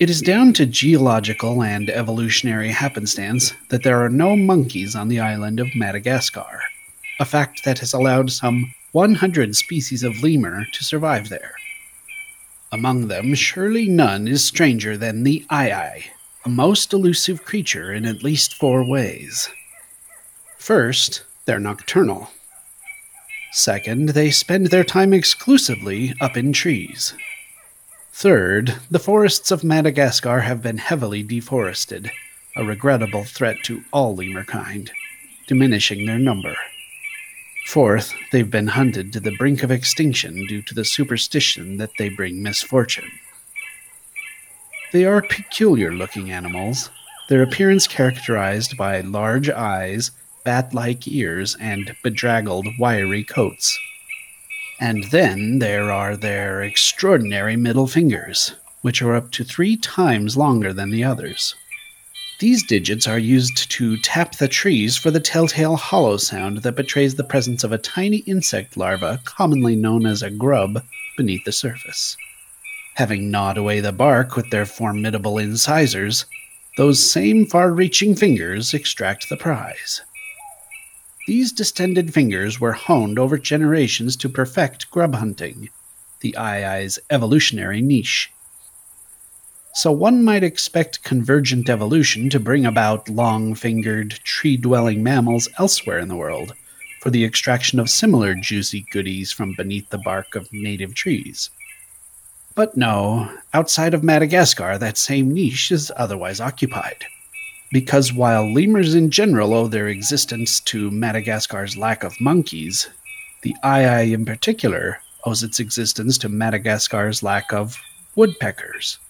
It is down to geological and evolutionary happenstance that there are no monkeys on the island of Madagascar, a fact that has allowed some 100 species of lemur to survive there. Among them, surely none is stranger than the aye-aye, a most elusive creature in at least four ways. First, they're nocturnal. Second, they spend their time exclusively up in trees. Third, the forests of Madagascar have been heavily deforested, a regrettable threat to all lemur kind, diminishing their number. Fourth, they've been hunted to the brink of extinction due to the superstition that they bring misfortune. They are peculiar looking animals, their appearance characterized by large eyes bat like ears, and bedraggled, wiry coats. And then there are their extraordinary middle fingers, which are up to three times longer than the others. These digits are used to tap the trees for the telltale hollow sound that betrays the presence of a tiny insect larva, commonly known as a grub, beneath the surface. Having gnawed away the bark with their formidable incisors, those same far reaching fingers extract the prize. These distended fingers were honed over generations to perfect grub hunting, the aye-aye's evolutionary niche. So one might expect convergent evolution to bring about long fingered, tree dwelling mammals elsewhere in the world for the extraction of similar juicy goodies from beneath the bark of native trees. But no, outside of Madagascar, that same niche is otherwise occupied because while lemurs in general owe their existence to Madagascar's lack of monkeys, the aye-aye in particular owes its existence to Madagascar's lack of woodpeckers.